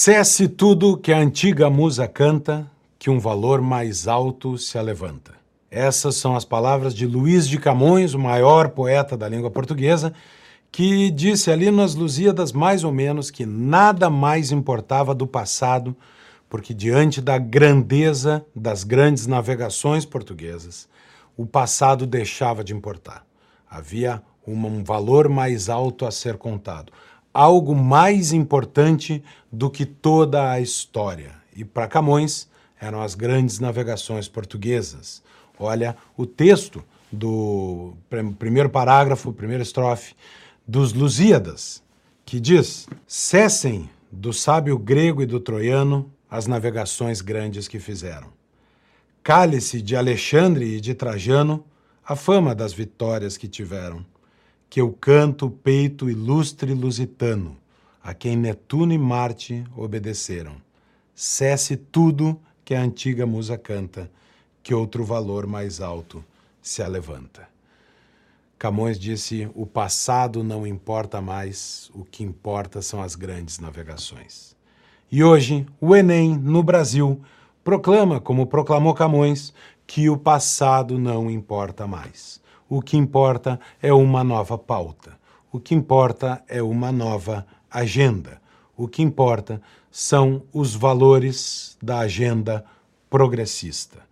Cesse tudo que a antiga musa canta, que um valor mais alto se alevanta. Essas são as palavras de Luís de Camões, o maior poeta da língua portuguesa, que disse ali nas Lusíadas mais ou menos que nada mais importava do passado, porque diante da grandeza das grandes navegações portuguesas, o passado deixava de importar. Havia um valor mais alto a ser contado, algo mais importante do que toda a história. E para Camões eram as grandes navegações portuguesas. Olha o texto do primeiro parágrafo, primeira estrofe dos Lusíadas, que diz: Cessem do sábio grego e do troiano as navegações grandes que fizeram. Cale-se de Alexandre e de Trajano a fama das vitórias que tiveram. Que eu canto peito ilustre lusitano, a quem Netuno e Marte obedeceram. Cesse tudo que a antiga musa canta, que outro valor mais alto se alevanta. Camões disse: o passado não importa mais, o que importa são as grandes navegações. E hoje, o Enem, no Brasil, proclama, como proclamou Camões, que o passado não importa mais. O que importa é uma nova pauta. O que importa é uma nova agenda. O que importa são os valores da agenda progressista.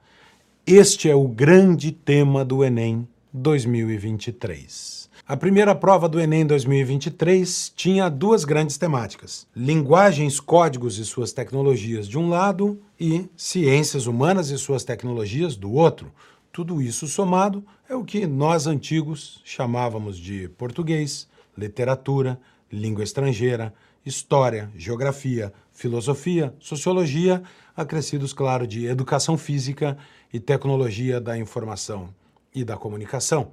Este é o grande tema do Enem 2023. A primeira prova do Enem 2023 tinha duas grandes temáticas: linguagens, códigos e suas tecnologias de um lado e ciências humanas e suas tecnologias do outro. Tudo isso somado é o que nós antigos chamávamos de português, literatura, língua estrangeira, história, geografia, filosofia, sociologia, acrescidos, claro, de educação física e tecnologia da informação e da comunicação.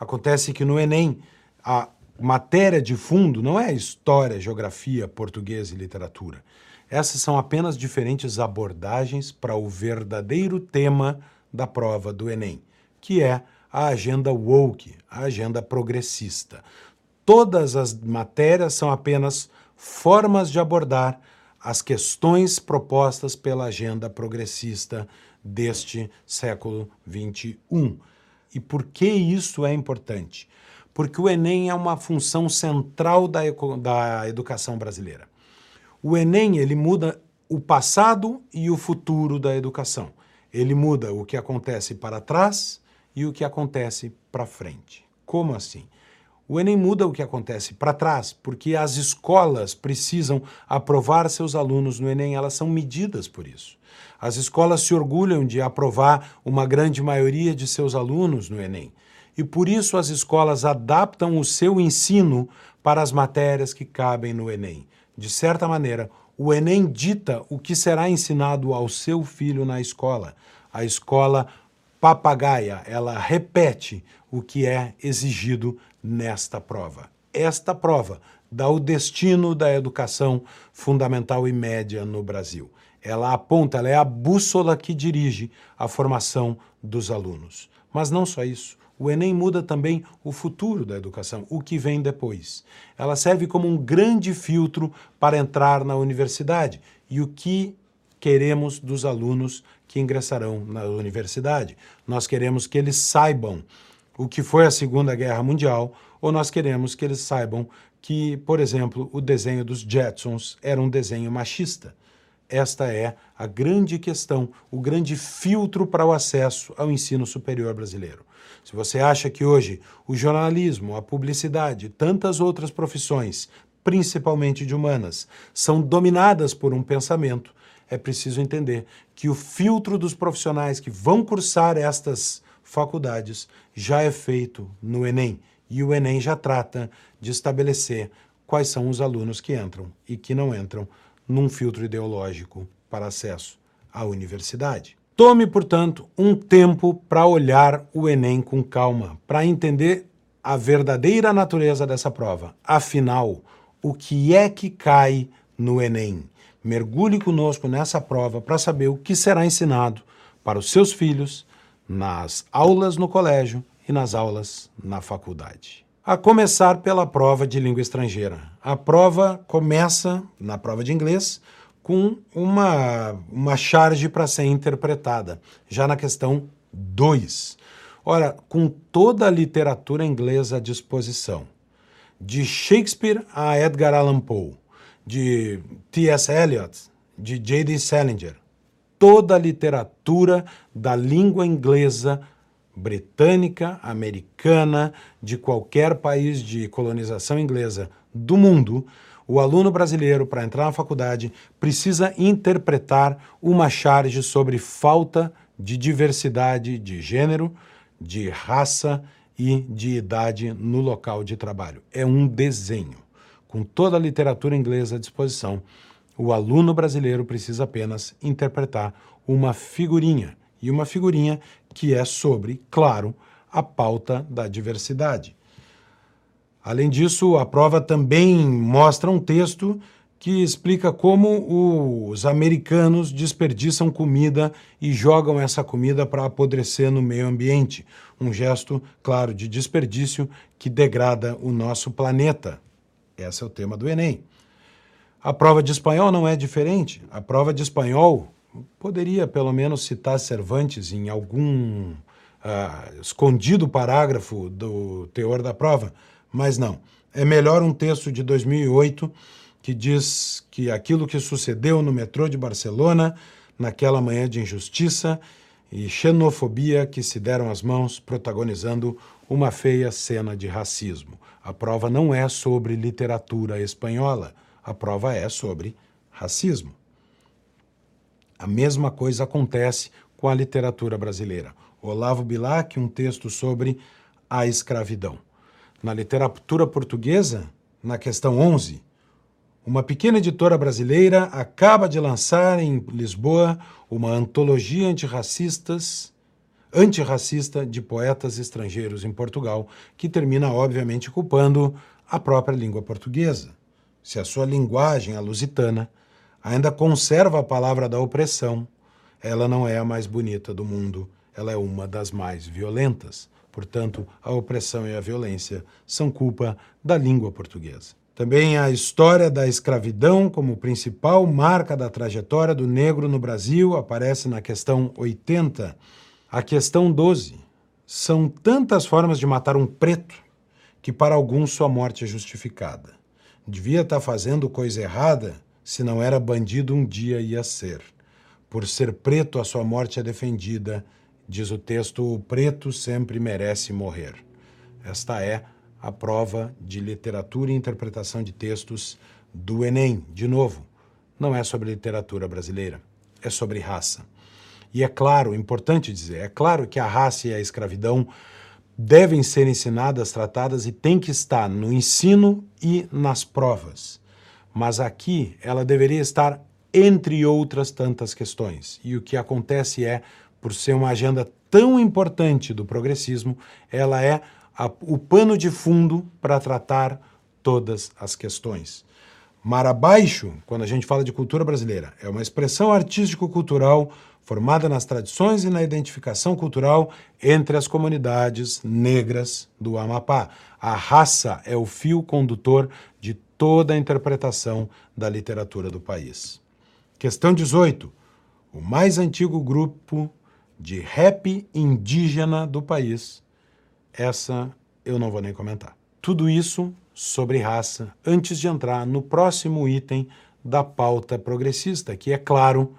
Acontece que no Enem, a matéria de fundo não é história, geografia, português e literatura. Essas são apenas diferentes abordagens para o verdadeiro tema da prova do Enem, que é a agenda woke, a agenda progressista. Todas as matérias são apenas formas de abordar as questões propostas pela agenda progressista deste século XXI. E por que isso é importante? Porque o Enem é uma função central da, da educação brasileira. O Enem ele muda o passado e o futuro da educação. Ele muda o que acontece para trás e o que acontece para frente. Como assim? O Enem muda o que acontece para trás, porque as escolas precisam aprovar seus alunos no Enem, elas são medidas por isso. As escolas se orgulham de aprovar uma grande maioria de seus alunos no Enem. E por isso as escolas adaptam o seu ensino para as matérias que cabem no Enem. De certa maneira, o Enem dita o que será ensinado ao seu filho na escola. A escola papagaia, ela repete o que é exigido nesta prova. Esta prova dá o destino da educação fundamental e média no Brasil. Ela aponta, ela é a bússola que dirige a formação dos alunos. Mas não só isso. O Enem muda também o futuro da educação, o que vem depois. Ela serve como um grande filtro para entrar na universidade e o que queremos dos alunos que ingressarão na universidade. Nós queremos que eles saibam o que foi a Segunda Guerra Mundial, ou nós queremos que eles saibam que, por exemplo, o desenho dos Jetsons era um desenho machista. Esta é a grande questão, o grande filtro para o acesso ao ensino superior brasileiro. Se você acha que hoje o jornalismo, a publicidade, tantas outras profissões, principalmente de humanas, são dominadas por um pensamento, é preciso entender que o filtro dos profissionais que vão cursar estas faculdades já é feito no Enem. E o Enem já trata de estabelecer quais são os alunos que entram e que não entram num filtro ideológico para acesso à universidade. Tome, portanto, um tempo para olhar o Enem com calma, para entender a verdadeira natureza dessa prova. Afinal, o que é que cai no Enem? Mergulhe conosco nessa prova para saber o que será ensinado para os seus filhos nas aulas no colégio e nas aulas na faculdade. A começar pela prova de língua estrangeira. A prova começa, na prova de inglês, com uma, uma charge para ser interpretada, já na questão 2. Ora, com toda a literatura inglesa à disposição, de Shakespeare a Edgar Allan Poe, de T.S. Eliot, de J.D. Salinger, toda a literatura da língua inglesa britânica, americana, de qualquer país de colonização inglesa do mundo, o aluno brasileiro, para entrar na faculdade, precisa interpretar uma charge sobre falta de diversidade de gênero, de raça e de idade no local de trabalho. É um desenho. Com toda a literatura inglesa à disposição, o aluno brasileiro precisa apenas interpretar uma figurinha. E uma figurinha que é sobre, claro, a pauta da diversidade. Além disso, a prova também mostra um texto que explica como os americanos desperdiçam comida e jogam essa comida para apodrecer no meio ambiente. Um gesto, claro, de desperdício que degrada o nosso planeta. Esse é o tema do Enem. A prova de espanhol não é diferente. A prova de espanhol poderia pelo menos citar Cervantes em algum uh, escondido parágrafo do teor da prova, mas não. É melhor um texto de 2008 que diz que aquilo que sucedeu no metrô de Barcelona, naquela manhã de injustiça e xenofobia que se deram as mãos protagonizando uma feia cena de racismo. A prova não é sobre literatura espanhola, a prova é sobre racismo. A mesma coisa acontece com a literatura brasileira. Olavo Bilac, um texto sobre a escravidão. Na literatura portuguesa, na questão 11, uma pequena editora brasileira acaba de lançar em Lisboa uma antologia antirracistas, antirracista de poetas estrangeiros em Portugal, que termina, obviamente, culpando a própria língua portuguesa. Se a sua linguagem, a lusitana, ainda conserva a palavra da opressão, ela não é a mais bonita do mundo, ela é uma das mais violentas. Portanto, a opressão e a violência são culpa da língua portuguesa. Também a história da escravidão como principal marca da trajetória do negro no Brasil aparece na questão 80. A questão 12. São tantas formas de matar um preto que para alguns sua morte é justificada. Devia estar fazendo coisa errada se não era bandido, um dia ia ser. Por ser preto, a sua morte é defendida. Diz o texto: o preto sempre merece morrer. Esta é a prova de literatura e interpretação de textos do Enem. De novo, não é sobre literatura brasileira, é sobre raça. E é claro, importante dizer, é claro que a raça e a escravidão devem ser ensinadas, tratadas e tem que estar no ensino e nas provas mas aqui ela deveria estar entre outras tantas questões. E o que acontece é, por ser uma agenda tão importante do progressismo, ela é a, o pano de fundo para tratar todas as questões. Mar abaixo, quando a gente fala de cultura brasileira, é uma expressão artístico-cultural formada nas tradições e na identificação cultural entre as comunidades negras do Amapá. A raça é o fio condutor de toda a interpretação da literatura do país. Questão 18. O mais antigo grupo de rap indígena do país. Essa eu não vou nem comentar. Tudo isso sobre raça antes de entrar no próximo item da pauta progressista, que é, claro,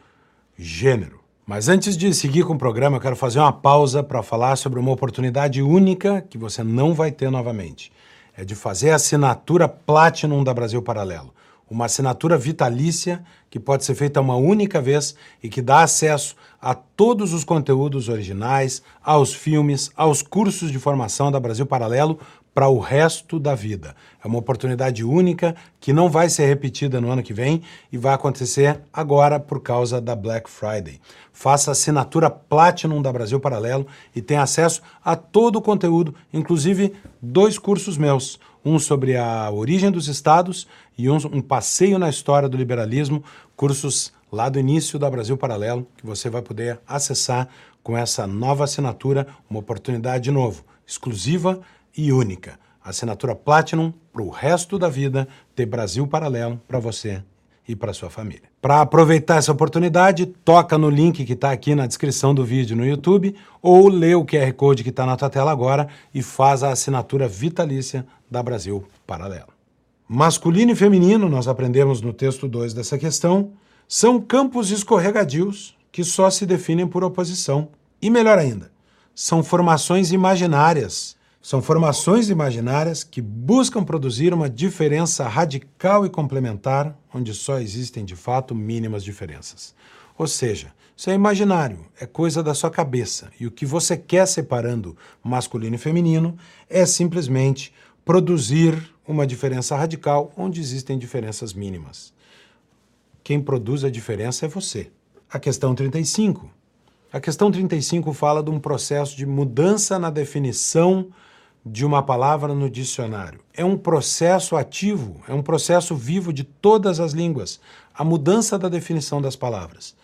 gênero. Mas antes de seguir com o programa, eu quero fazer uma pausa para falar sobre uma oportunidade única que você não vai ter novamente é de fazer a assinatura Platinum da Brasil Paralelo. Uma assinatura vitalícia que pode ser feita uma única vez e que dá acesso a todos os conteúdos originais, aos filmes, aos cursos de formação da Brasil Paralelo para o resto da vida. É uma oportunidade única que não vai ser repetida no ano que vem e vai acontecer agora por causa da Black Friday. Faça assinatura Platinum da Brasil Paralelo e tenha acesso a todo o conteúdo, inclusive dois cursos meus. Um sobre a origem dos estados e um, um passeio na história do liberalismo, cursos lá do início da Brasil Paralelo, que você vai poder acessar com essa nova assinatura, uma oportunidade de novo, exclusiva e única. Assinatura Platinum para o resto da vida ter Brasil Paralelo para você e para sua família. Para aproveitar essa oportunidade, toca no link que está aqui na descrição do vídeo no YouTube ou lê o QR Code que está na tua tela agora e faz a assinatura vitalícia da Brasil Paralelo. Masculino e feminino, nós aprendemos no texto 2 dessa questão, são campos escorregadios que só se definem por oposição. E melhor ainda, são formações imaginárias. São formações imaginárias que buscam produzir uma diferença radical e complementar, onde só existem de fato mínimas diferenças. Ou seja, isso é imaginário, é coisa da sua cabeça. E o que você quer separando masculino e feminino é simplesmente produzir uma diferença radical onde existem diferenças mínimas. Quem produz a diferença é você. A questão 35 a questão 35 fala de um processo de mudança na definição de uma palavra no dicionário. É um processo ativo, é um processo vivo de todas as línguas, a mudança da definição das palavras.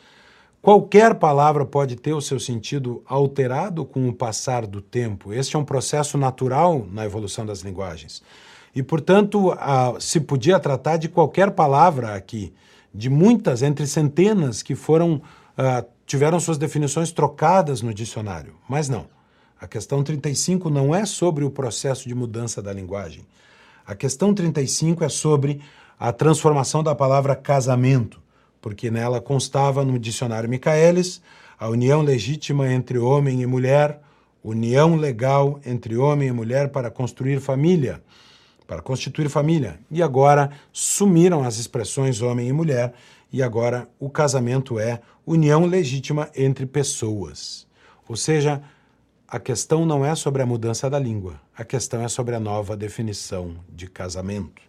Qualquer palavra pode ter o seu sentido alterado com o passar do tempo. Este é um processo natural na evolução das linguagens. E, portanto, a, se podia tratar de qualquer palavra aqui, de muitas, entre centenas, que foram uh, tiveram suas definições trocadas no dicionário, mas não. A questão 35 não é sobre o processo de mudança da linguagem. A questão 35 é sobre a transformação da palavra casamento, porque nela constava no dicionário Michaelis a união legítima entre homem e mulher, união legal entre homem e mulher para construir família, para constituir família. E agora sumiram as expressões homem e mulher e agora o casamento é união legítima entre pessoas. Ou seja, a questão não é sobre a mudança da língua, a questão é sobre a nova definição de casamento.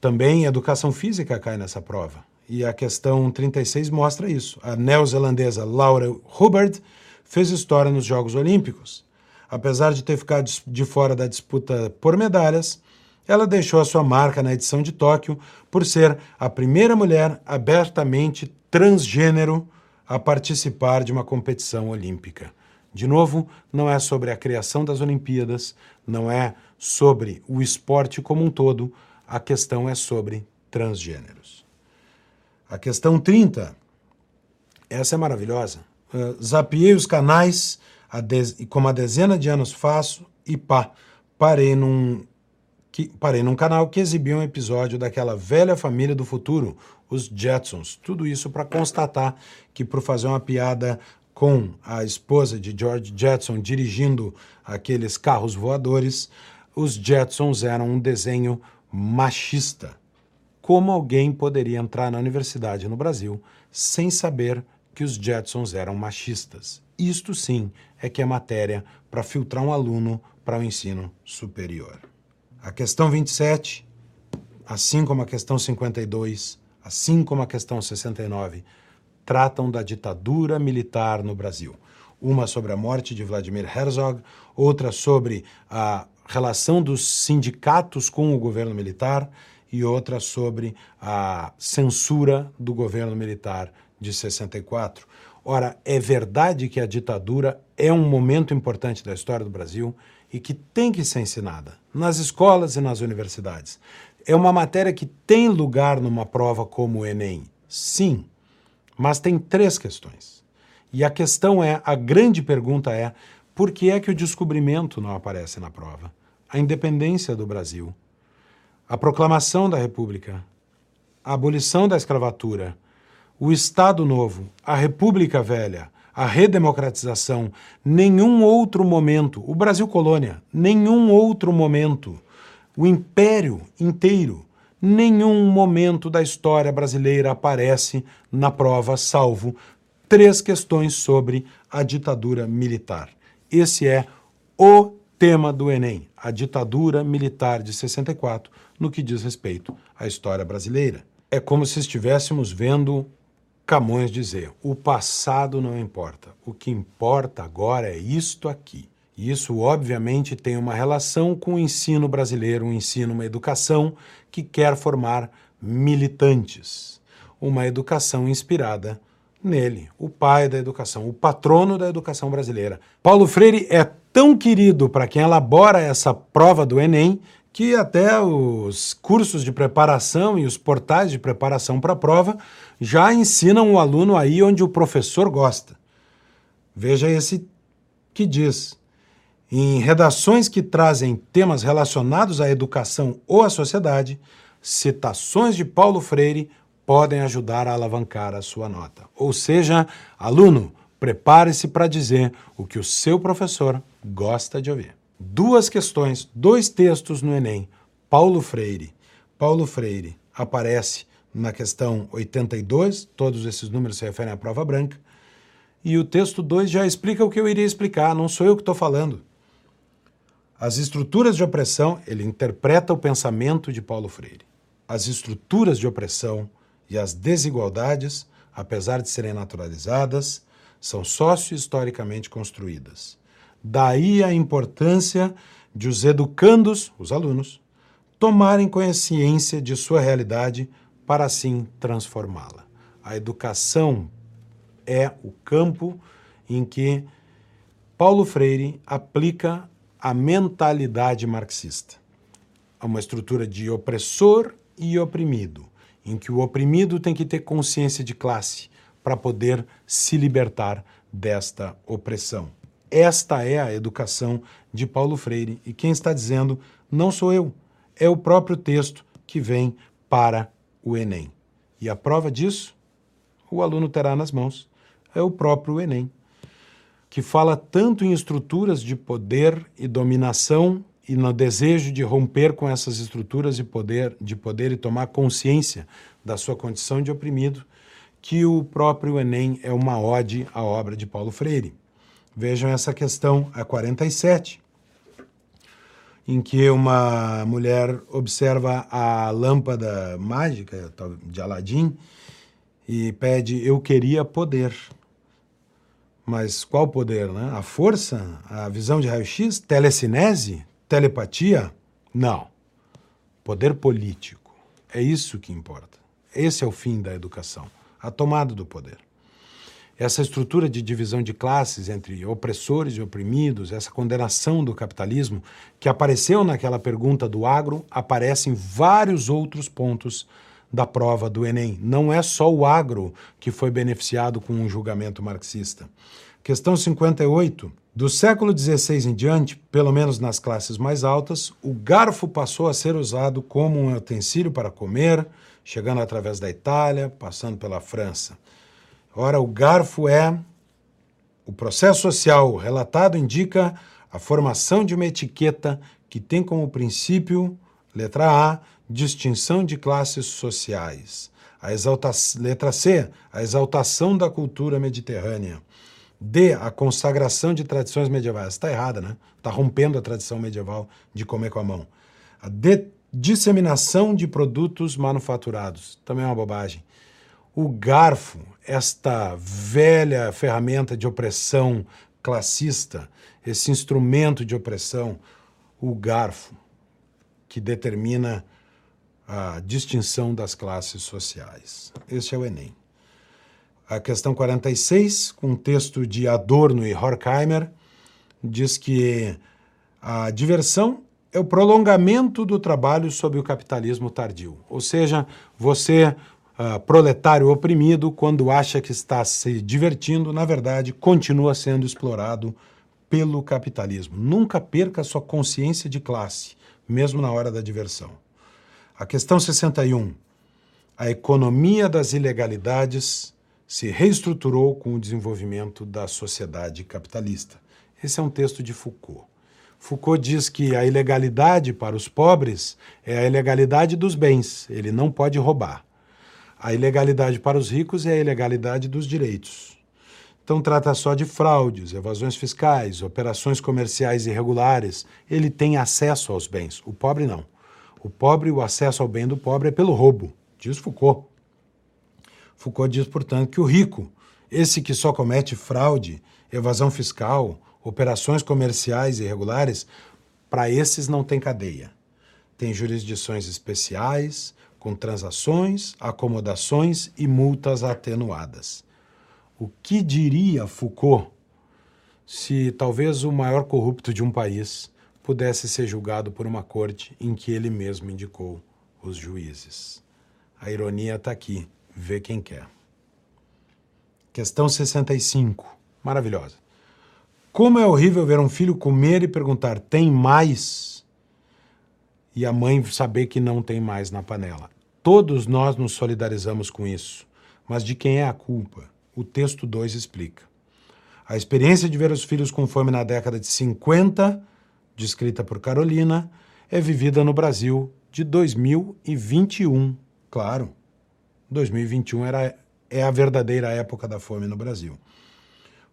Também educação física cai nessa prova. E a questão 36 mostra isso. A neozelandesa Laura Hubbard fez história nos Jogos Olímpicos. Apesar de ter ficado de fora da disputa por medalhas, ela deixou a sua marca na edição de Tóquio por ser a primeira mulher abertamente transgênero a participar de uma competição olímpica. De novo, não é sobre a criação das Olimpíadas, não é sobre o esporte como um todo, a questão é sobre transgêneros. A questão 30, essa é maravilhosa. Uh, zapiei os canais, a como a dezena de anos faço, e pá, parei num que parei num canal que exibia um episódio daquela velha família do futuro, os Jetsons. Tudo isso para constatar que, por fazer uma piada com a esposa de George Jetson dirigindo aqueles carros voadores, os Jetsons eram um desenho machista. Como alguém poderia entrar na universidade no Brasil sem saber que os Jetsons eram machistas? Isto sim é que é matéria para filtrar um aluno para o ensino superior. A questão 27, assim como a questão 52, assim como a questão 69, tratam da ditadura militar no Brasil. Uma sobre a morte de Vladimir Herzog, outra sobre a relação dos sindicatos com o governo militar e outra sobre a censura do governo militar de 64. Ora, é verdade que a ditadura é um momento importante da história do Brasil e que tem que ser ensinada nas escolas e nas universidades. É uma matéria que tem lugar numa prova como o Enem? Sim, mas tem três questões. E a questão é, a grande pergunta é, por que é que o descobrimento não aparece na prova? A independência do Brasil, a proclamação da República, a abolição da escravatura, o Estado Novo, a República Velha, a redemocratização, nenhum outro momento, o Brasil colônia, nenhum outro momento, o império inteiro, nenhum momento da história brasileira aparece na prova, salvo três questões sobre a ditadura militar. Esse é o tema do Enem, a ditadura militar de 64, no que diz respeito à história brasileira. É como se estivéssemos vendo Camões dizer: o passado não importa, o que importa agora é isto aqui. Isso, obviamente, tem uma relação com o ensino brasileiro, um ensino, uma educação que quer formar militantes. Uma educação inspirada nele, o pai da educação, o patrono da educação brasileira. Paulo Freire é tão querido para quem elabora essa prova do Enem que até os cursos de preparação e os portais de preparação para a prova já ensinam o aluno aí onde o professor gosta. Veja esse que diz: em redações que trazem temas relacionados à educação ou à sociedade, citações de Paulo Freire podem ajudar a alavancar a sua nota. Ou seja, aluno, prepare-se para dizer o que o seu professor gosta de ouvir. Duas questões, dois textos no Enem. Paulo Freire. Paulo Freire aparece na questão 82, todos esses números se referem à prova branca. E o texto 2 já explica o que eu iria explicar, não sou eu que estou falando. As estruturas de opressão, ele interpreta o pensamento de Paulo Freire. As estruturas de opressão e as desigualdades, apesar de serem naturalizadas, são socio-historicamente construídas. Daí a importância de os educandos, os alunos, tomarem consciência de sua realidade para assim transformá-la. A educação é o campo em que Paulo Freire aplica a mentalidade marxista. a Uma estrutura de opressor e oprimido, em que o oprimido tem que ter consciência de classe para poder se libertar desta opressão. Esta é a educação de Paulo Freire e quem está dizendo não sou eu, é o próprio texto que vem para o Enem. E a prova disso, o aluno terá nas mãos, é o próprio Enem, que fala tanto em estruturas de poder e dominação e no desejo de romper com essas estruturas de poder, de poder e tomar consciência da sua condição de oprimido, que o próprio Enem é uma ode à obra de Paulo Freire. Vejam essa questão a 47, em que uma mulher observa a lâmpada mágica de Aladim e pede: Eu queria poder. Mas qual poder, né? A força? A visão de raio-x? Telecinese? Telepatia? Não. Poder político. É isso que importa. Esse é o fim da educação a tomada do poder. Essa estrutura de divisão de classes entre opressores e oprimidos, essa condenação do capitalismo, que apareceu naquela pergunta do agro, aparece em vários outros pontos da prova do Enem. Não é só o agro que foi beneficiado com um julgamento marxista. Questão 58. Do século XVI em diante, pelo menos nas classes mais altas, o garfo passou a ser usado como um utensílio para comer, chegando através da Itália, passando pela França. Ora, o garfo é o processo social relatado indica a formação de uma etiqueta que tem como princípio, letra A, distinção de classes sociais. A exalta letra C, a exaltação da cultura mediterrânea. D, a consagração de tradições medievais. Está errada, né? Está rompendo a tradição medieval de comer com a mão. A D, Disseminação de produtos manufaturados, também é uma bobagem. O garfo, esta velha ferramenta de opressão classista, esse instrumento de opressão, o garfo, que determina a distinção das classes sociais. Este é o Enem. A questão 46, com texto de Adorno e Horkheimer, diz que a diversão é o prolongamento do trabalho sob o capitalismo tardio. Ou seja, você, uh, proletário oprimido, quando acha que está se divertindo, na verdade, continua sendo explorado pelo capitalismo. Nunca perca sua consciência de classe, mesmo na hora da diversão. A questão 61. A economia das ilegalidades se reestruturou com o desenvolvimento da sociedade capitalista. Esse é um texto de Foucault. Foucault diz que a ilegalidade para os pobres é a ilegalidade dos bens, ele não pode roubar. A ilegalidade para os ricos é a ilegalidade dos direitos. Então trata só de fraudes, evasões fiscais, operações comerciais irregulares. Ele tem acesso aos bens, o pobre não. O pobre, o acesso ao bem do pobre é pelo roubo, diz Foucault. Foucault diz, portanto, que o rico, esse que só comete fraude, evasão fiscal, operações comerciais irregulares, para esses não tem cadeia. Tem jurisdições especiais, com transações, acomodações e multas atenuadas. O que diria Foucault se talvez o maior corrupto de um país pudesse ser julgado por uma corte em que ele mesmo indicou os juízes. A ironia está aqui, vê quem quer. Questão 65, maravilhosa. Como é horrível ver um filho comer e perguntar: tem mais? E a mãe saber que não tem mais na panela. Todos nós nos solidarizamos com isso. Mas de quem é a culpa? O texto 2 explica. A experiência de ver os filhos com fome na década de 50, descrita por Carolina, é vivida no Brasil de 2021. Claro, 2021 era, é a verdadeira época da fome no Brasil.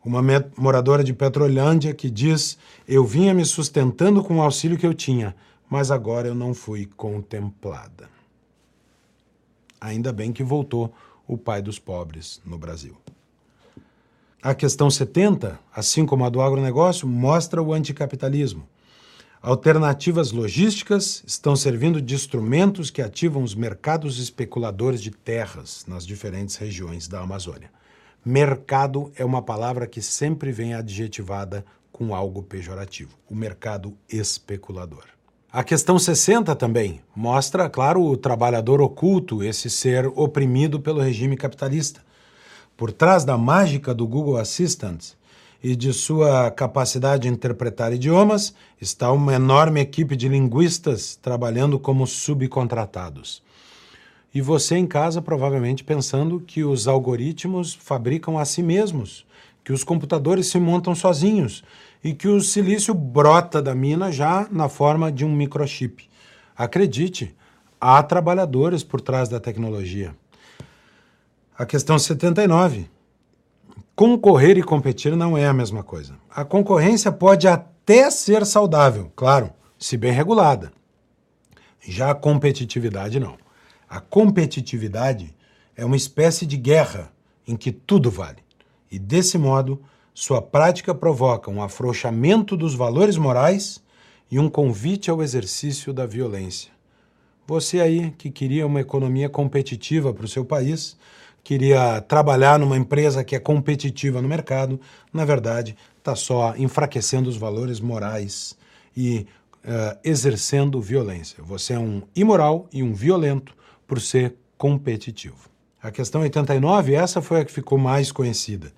Uma moradora de Petrolândia que diz: Eu vinha me sustentando com o auxílio que eu tinha, mas agora eu não fui contemplada. Ainda bem que voltou o pai dos pobres no Brasil. A questão 70, assim como a do agronegócio, mostra o anticapitalismo. Alternativas logísticas estão servindo de instrumentos que ativam os mercados especuladores de terras nas diferentes regiões da Amazônia. Mercado é uma palavra que sempre vem adjetivada com algo pejorativo: o mercado especulador. A questão 60 também mostra, claro, o trabalhador oculto, esse ser oprimido pelo regime capitalista. Por trás da mágica do Google Assistant e de sua capacidade de interpretar idiomas está uma enorme equipe de linguistas trabalhando como subcontratados. E você em casa provavelmente pensando que os algoritmos fabricam a si mesmos, que os computadores se montam sozinhos e que o silício brota da mina já na forma de um microchip. Acredite, há trabalhadores por trás da tecnologia. A questão 79. Concorrer e competir não é a mesma coisa. A concorrência pode até ser saudável, claro, se bem regulada. Já a competitividade não. A competitividade é uma espécie de guerra em que tudo vale. E desse modo, sua prática provoca um afrouxamento dos valores morais e um convite ao exercício da violência. Você aí que queria uma economia competitiva para o seu país, queria trabalhar numa empresa que é competitiva no mercado, na verdade, está só enfraquecendo os valores morais e uh, exercendo violência. Você é um imoral e um violento por ser competitivo. A questão 89, essa foi a que ficou mais conhecida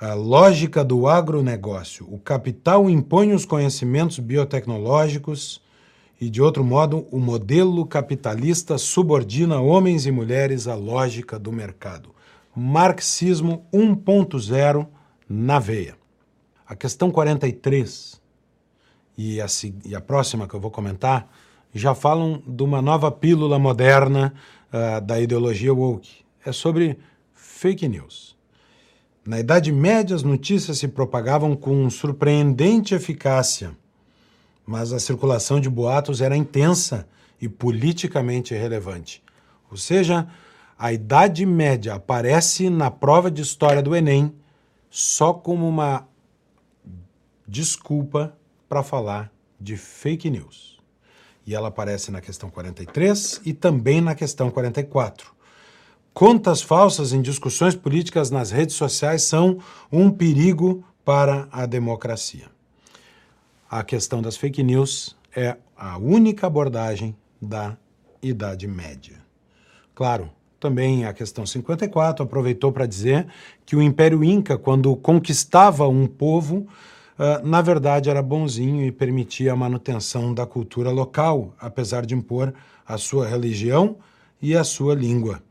a lógica do agronegócio. O capital impõe os conhecimentos biotecnológicos e, de outro modo, o modelo capitalista subordina homens e mulheres à lógica do mercado. Marxismo 1.0 na veia. A questão 43 e a, e a próxima que eu vou comentar já falam de uma nova pílula moderna uh, da ideologia woke. É sobre fake news. Na Idade Média, as notícias se propagavam com surpreendente eficácia, mas a circulação de boatos era intensa e politicamente relevante. Ou seja, a Idade Média aparece na prova de história do Enem só como uma desculpa para falar de fake news. E ela aparece na questão 43 e também na questão 44. Contas falsas em discussões políticas nas redes sociais são um perigo para a democracia. A questão das fake news é a única abordagem da Idade Média. Claro, também a questão 54 aproveitou para dizer que o Império Inca, quando conquistava um povo, uh, na verdade era bonzinho e permitia a manutenção da cultura local, apesar de impor a sua religião e a sua língua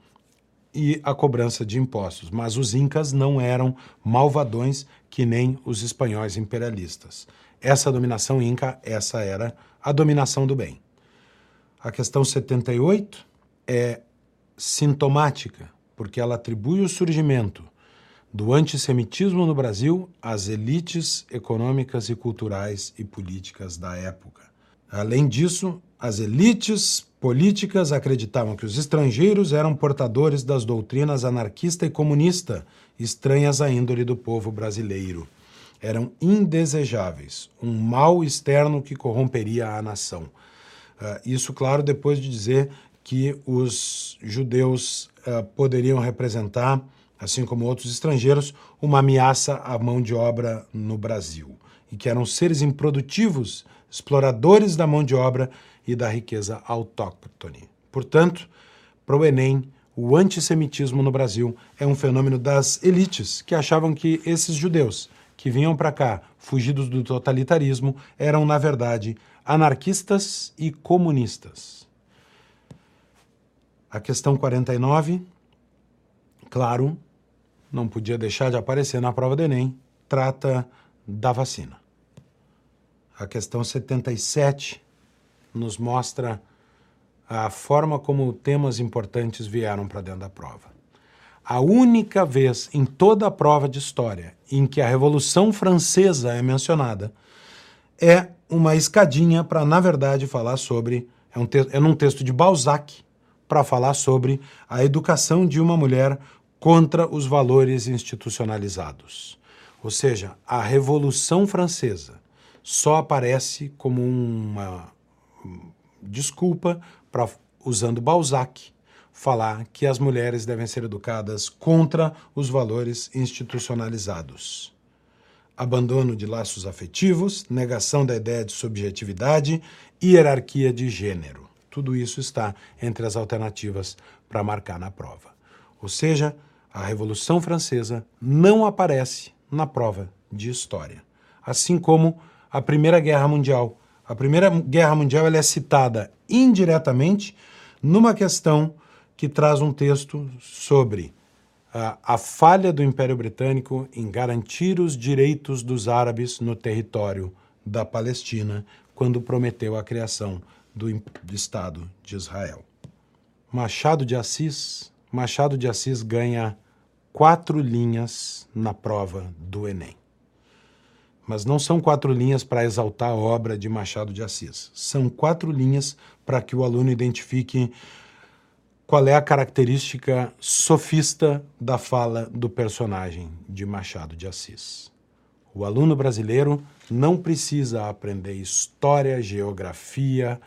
e a cobrança de impostos. Mas os incas não eram malvadões que nem os espanhóis imperialistas. Essa dominação inca, essa era a dominação do bem. A questão 78 é sintomática, porque ela atribui o surgimento do antissemitismo no Brasil às elites econômicas e culturais e políticas da época. Além disso, as elites políticas acreditavam que os estrangeiros eram portadores das doutrinas anarquista e comunista, estranhas à índole do povo brasileiro. Eram indesejáveis, um mal externo que corromperia a nação. Uh, isso, claro, depois de dizer que os judeus uh, poderiam representar, assim como outros estrangeiros, uma ameaça à mão de obra no Brasil. e que eram seres improdutivos, exploradores da mão de obra e da riqueza autóctone. Portanto, para o Enem, o antissemitismo no Brasil é um fenômeno das elites que achavam que esses judeus que vinham para cá fugidos do totalitarismo eram, na verdade, anarquistas e comunistas. A questão 49, claro, não podia deixar de aparecer na prova do Enem, trata da vacina. A questão 77 nos mostra a forma como temas importantes vieram para dentro da prova. A única vez em toda a prova de história em que a Revolução Francesa é mencionada é uma escadinha para, na verdade, falar sobre. É, um é num texto de Balzac, para falar sobre a educação de uma mulher contra os valores institucionalizados. Ou seja, a Revolução Francesa só aparece como uma desculpa para, usando Balzac, falar que as mulheres devem ser educadas contra os valores institucionalizados. Abandono de laços afetivos, negação da ideia de subjetividade e hierarquia de gênero. Tudo isso está entre as alternativas para marcar na prova. Ou seja, a Revolução Francesa não aparece na prova de história. Assim como a Primeira Guerra Mundial. A Primeira Guerra Mundial é citada indiretamente numa questão que traz um texto sobre a, a falha do Império Britânico em garantir os direitos dos árabes no território da Palestina, quando prometeu a criação do, do Estado de Israel. Machado de Assis, Machado de Assis ganha quatro linhas na prova do Enem. Mas não são quatro linhas para exaltar a obra de Machado de Assis. São quatro linhas para que o aluno identifique qual é a característica sofista da fala do personagem de Machado de Assis. O aluno brasileiro não precisa aprender história, geografia,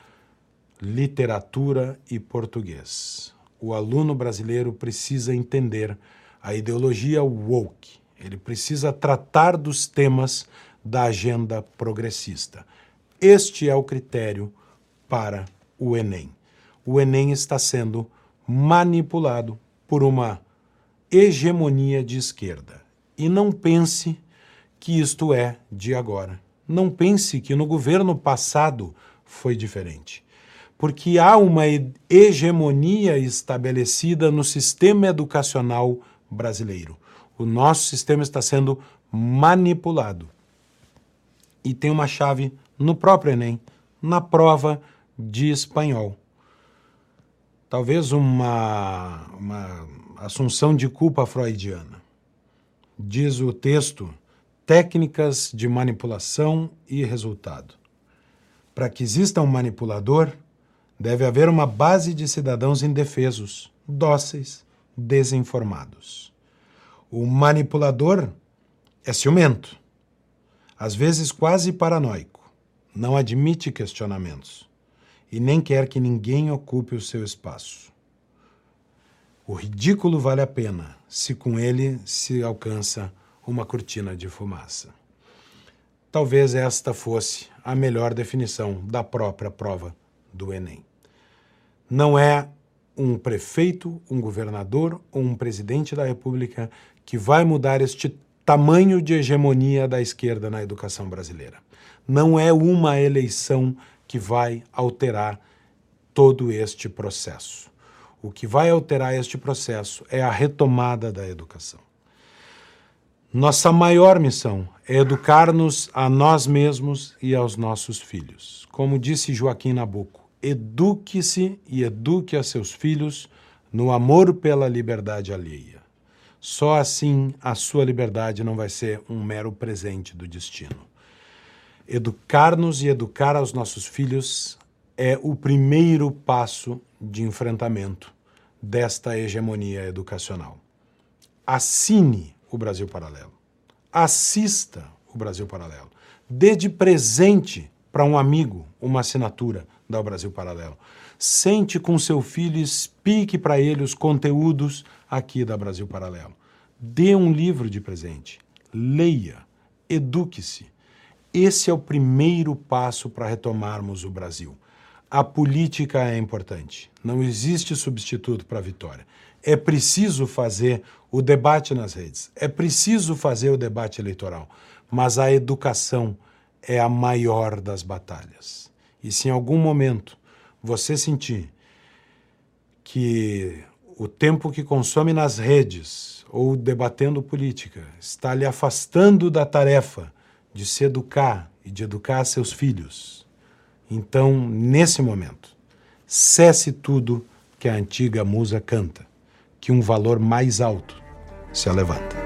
literatura e português. O aluno brasileiro precisa entender a ideologia woke. Ele precisa tratar dos temas da agenda progressista. Este é o critério para o Enem. O Enem está sendo manipulado por uma hegemonia de esquerda. E não pense que isto é de agora. Não pense que no governo passado foi diferente. Porque há uma hegemonia estabelecida no sistema educacional brasileiro. O nosso sistema está sendo manipulado. E tem uma chave no próprio Enem, na prova de espanhol talvez uma, uma assunção de culpa freudiana. Diz o texto: técnicas de manipulação e resultado. Para que exista um manipulador, deve haver uma base de cidadãos indefesos, dóceis, desinformados. O manipulador é ciumento, às vezes quase paranoico, não admite questionamentos e nem quer que ninguém ocupe o seu espaço. O ridículo vale a pena se com ele se alcança uma cortina de fumaça. Talvez esta fosse a melhor definição da própria prova do Enem. Não é um prefeito, um governador ou um presidente da República que vai mudar este tamanho de hegemonia da esquerda na educação brasileira. Não é uma eleição que vai alterar todo este processo. O que vai alterar este processo é a retomada da educação. Nossa maior missão é educar-nos a nós mesmos e aos nossos filhos. Como disse Joaquim Nabuco, eduque-se e eduque a seus filhos no amor pela liberdade alheia. Só assim a sua liberdade não vai ser um mero presente do destino. Educar-nos e educar aos nossos filhos é o primeiro passo de enfrentamento desta hegemonia educacional. Assine o Brasil Paralelo. Assista o Brasil Paralelo. Dê de presente para um amigo uma assinatura da Brasil Paralelo. Sente com seu filho explique para ele os conteúdos aqui da Brasil Paralelo. Dê um livro de presente. Leia. Eduque-se Esse é o primeiro passo para retomarmos o Brasil. A política é importante, não existe substituto para a vitória. É preciso fazer o debate nas redes, é preciso fazer o debate eleitoral, mas a educação é a maior das batalhas. E se em algum momento você sentir que o tempo que consome nas redes ou debatendo política está lhe afastando da tarefa de se educar e de educar seus filhos, então, nesse momento, cesse tudo que a antiga musa canta, que um valor mais alto se levanta.